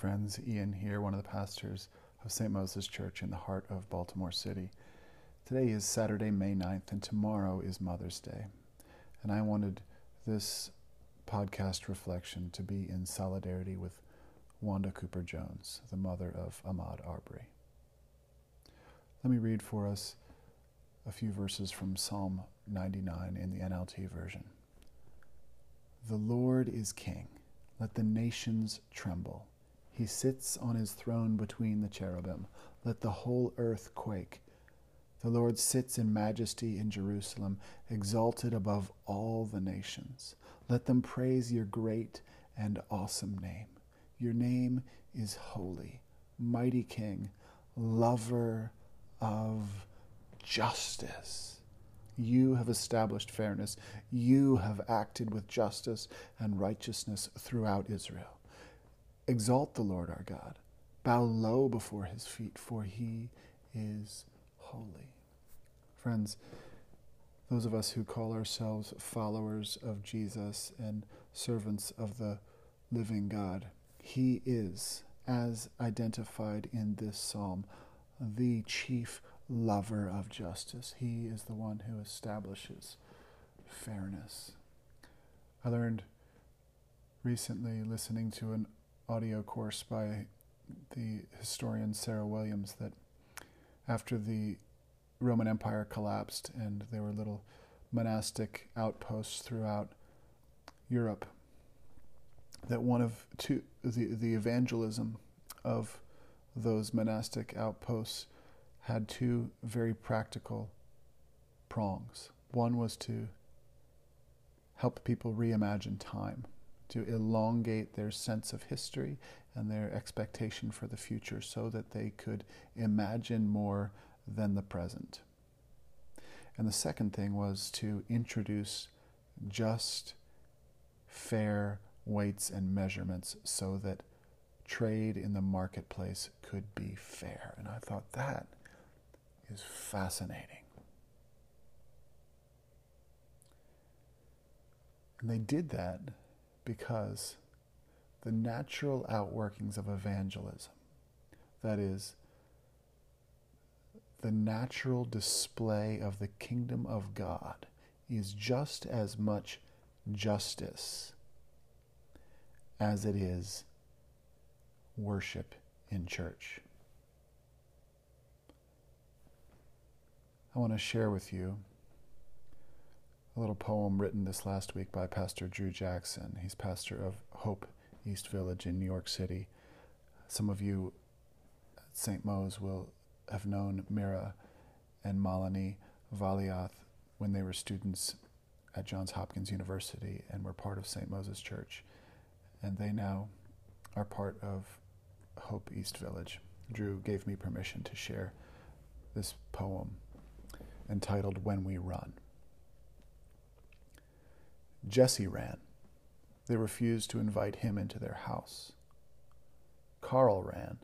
friends. Ian here, one of the pastors of St. Moses Church in the heart of Baltimore City. Today is Saturday, May 9th, and tomorrow is Mother's Day. And I wanted this podcast reflection to be in solidarity with Wanda Cooper Jones, the mother of Ahmaud Arbery. Let me read for us a few verses from Psalm 99 in the NLT version. The Lord is King. Let the nations tremble. He sits on his throne between the cherubim. Let the whole earth quake. The Lord sits in majesty in Jerusalem, exalted above all the nations. Let them praise your great and awesome name. Your name is holy, mighty King, lover of justice. You have established fairness. You have acted with justice and righteousness throughout Israel. Exalt the Lord our God. Bow low before his feet, for he is holy. Friends, those of us who call ourselves followers of Jesus and servants of the living God, he is, as identified in this psalm, the chief lover of justice. He is the one who establishes fairness. I learned recently, listening to an audio course by the historian Sarah Williams, that after the Roman Empire collapsed and there were little monastic outposts throughout Europe, that one of two, the, the evangelism of those monastic outposts had two very practical prongs. One was to help people reimagine time, to elongate their sense of history and their expectation for the future so that they could imagine more than the present. And the second thing was to introduce just, fair weights and measurements so that trade in the marketplace could be fair. And I thought that is fascinating. And they did that because the natural outworkings of evangelism, that is, the natural display of the kingdom of God, is just as much justice as it is worship in church. I want to share with you a little poem written this last week by Pastor Drew Jackson. He's pastor of Hope East Village in New York City. Some of you at St. Mo's will have known Mira and Malini Valiath when they were students at Johns Hopkins University and were part of St. Moses Church. And they now are part of Hope East Village. Drew gave me permission to share this poem entitled When We Run. Jesse ran. They refused to invite him into their house. Carl ran.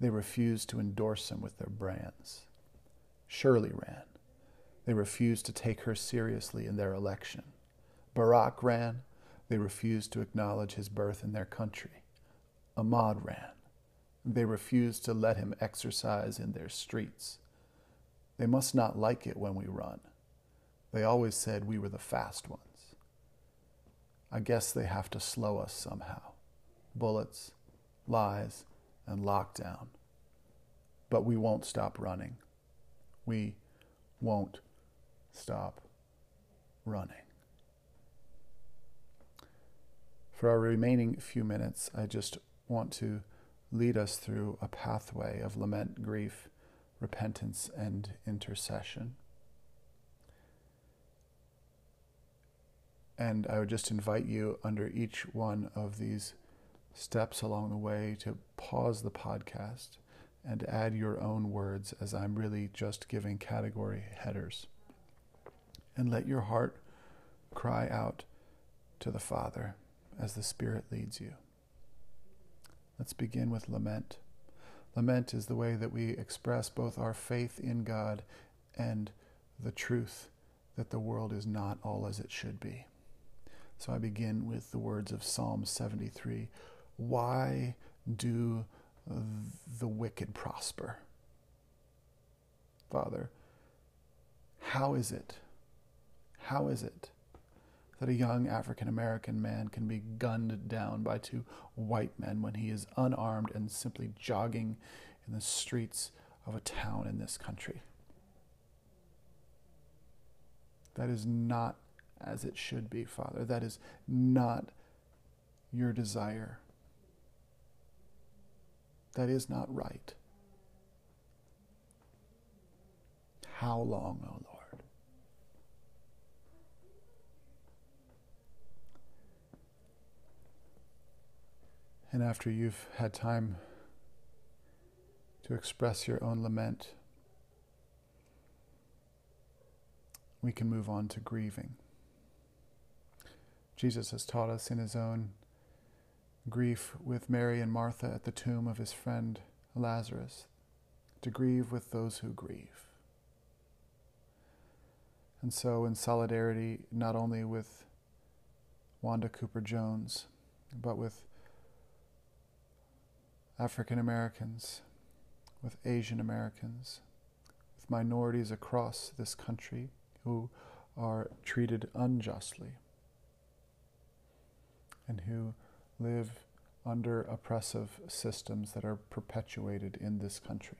They refused to endorse him with their brands. Shirley ran. They refused to take her seriously in their election. Barack ran. They refused to acknowledge his birth in their country. Ahmaud ran. They refused to let him exercise in their streets. They must not like it when we run. They always said we were the fast ones. I guess they have to slow us somehow. Bullets, lies, and lockdown. But we won't stop running. We won't stop running. For our remaining few minutes, I just want to lead us through a pathway of lament, grief, repentance and intercession. And I would just invite you under each one of these steps along the way to pause the podcast and add your own words as I'm really just giving category headers. And let your heart cry out to the Father as the Spirit leads you. Let's begin with lament. Lament is the way that we express both our faith in God and the truth that the world is not all as it should be. So I begin with the words of Psalm 73 Why do the wicked prosper. Father, how is it? How is it that a young African American man can be gunned down by two white men when he is unarmed and simply jogging in the streets of a town in this country? That is not as it should be, Father. That is not your desire. That is not right. How long, O oh Lord? And after you've had time to express your own lament, we can move on to grieving. Jesus has taught us in his own grief with Mary and Martha at the tomb of his friend Lazarus to grieve with those who grieve. And so, in solidarity not only with Wanda Cooper Jones, but with African Americans, with Asian Americans, with minorities across this country who are treated unjustly and who live under oppressive systems that are perpetuated in this country.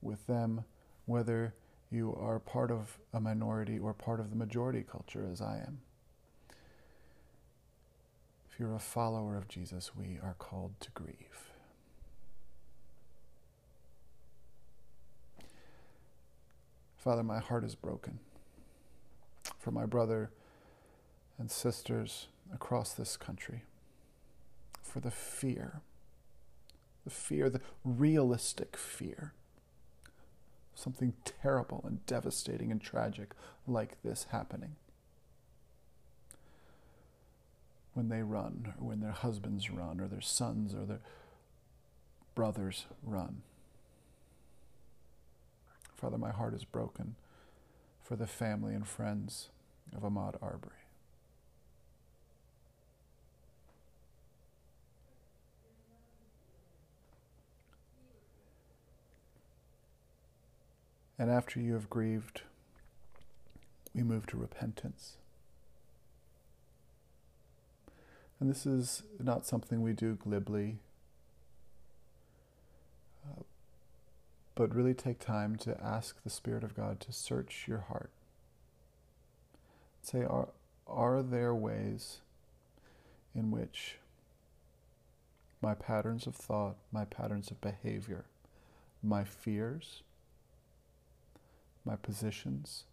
With them, whether you are part of a minority or part of the majority culture, as I am. If you're a follower of Jesus, we are called to grieve. Father, my heart is broken for my brother and sisters across this country, for the fear, the fear, the realistic fear, something terrible and devastating and tragic like this happening. When they run, or when their husbands run, or their sons, or their brothers run. Father, my heart is broken for the family and friends of Ahmaud Arbery. And after you have grieved, we move to repentance. And this is not something we do glibly uh, but really take time to ask the Spirit of God to search your heart. Say, are, are there ways in which my patterns of thought, my patterns of behavior, my fears, my positions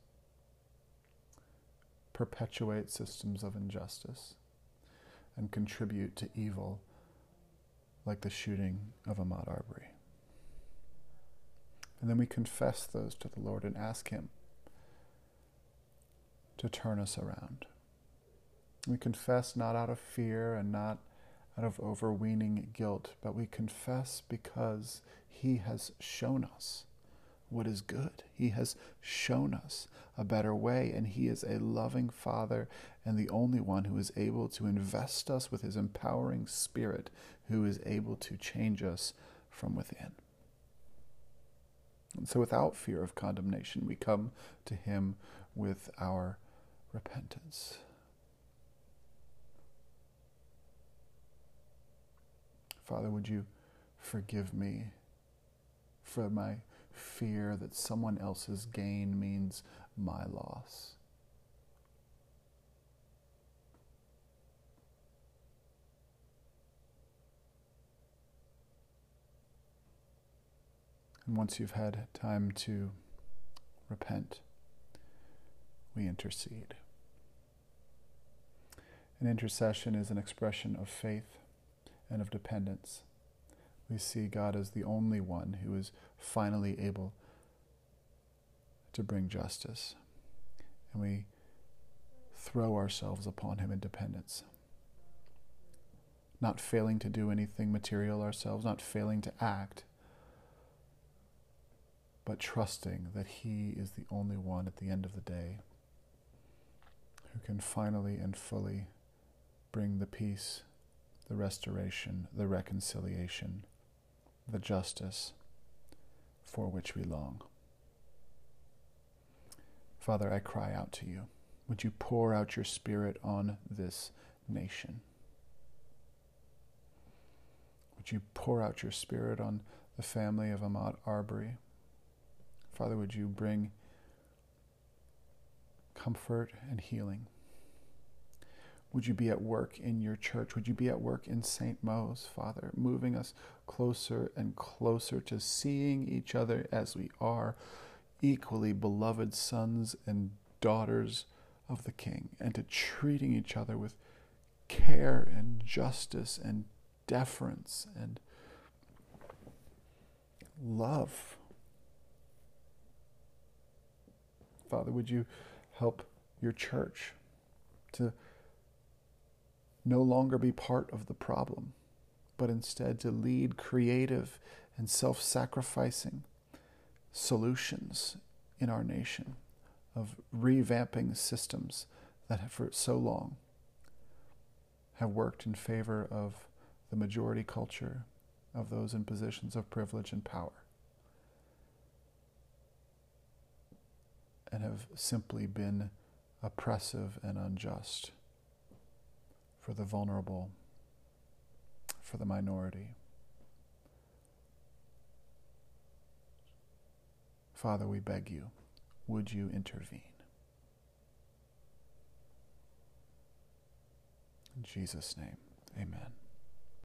perpetuate systems of injustice and contribute to evil like the shooting of Ahmaud Arbery? And then we confess those to the Lord and ask Him to turn us around. We confess not out of fear and not out of overweening guilt, but we confess because He has shown us what is good. He has shown us a better way, and He is a loving Father and the only one who is able to invest us with His empowering Spirit, who is able to change us from within. And so, without fear of condemnation, we come to Him with our repentance. Father, would you forgive me for my fear that someone else's gain means my loss? And once you've had time to repent, we intercede. An intercession is an expression of faith and of dependence. We see God as the only one who is finally able to bring justice. And we throw ourselves upon Him in dependence. Not failing to do anything material ourselves, not failing to act but trusting that He is the only one at the end of the day who can finally and fully bring the peace the restoration, the reconciliation, the justice for which we long. Father, I cry out to you. Would you pour out your Spirit on this nation? Would you pour out your Spirit on the family of Ahmaud Arbery? Father, would you bring comfort and healing? Would you be at work in your church? Would you be at work in St. Mo's, Father, moving us closer and closer to seeing each other as we are, equally beloved sons and daughters of the King, and to treating each other with care and justice and deference and love? Father, would you help your church to no longer be part of the problem, but instead to lead creative and self sacrificing solutions in our nation of revamping systems that have for so long have worked in favor of the majority culture of those in positions of privilege and power. and have simply been oppressive and unjust for the vulnerable, for the minority. Father, we beg you, would you intervene? In Jesus' name, amen.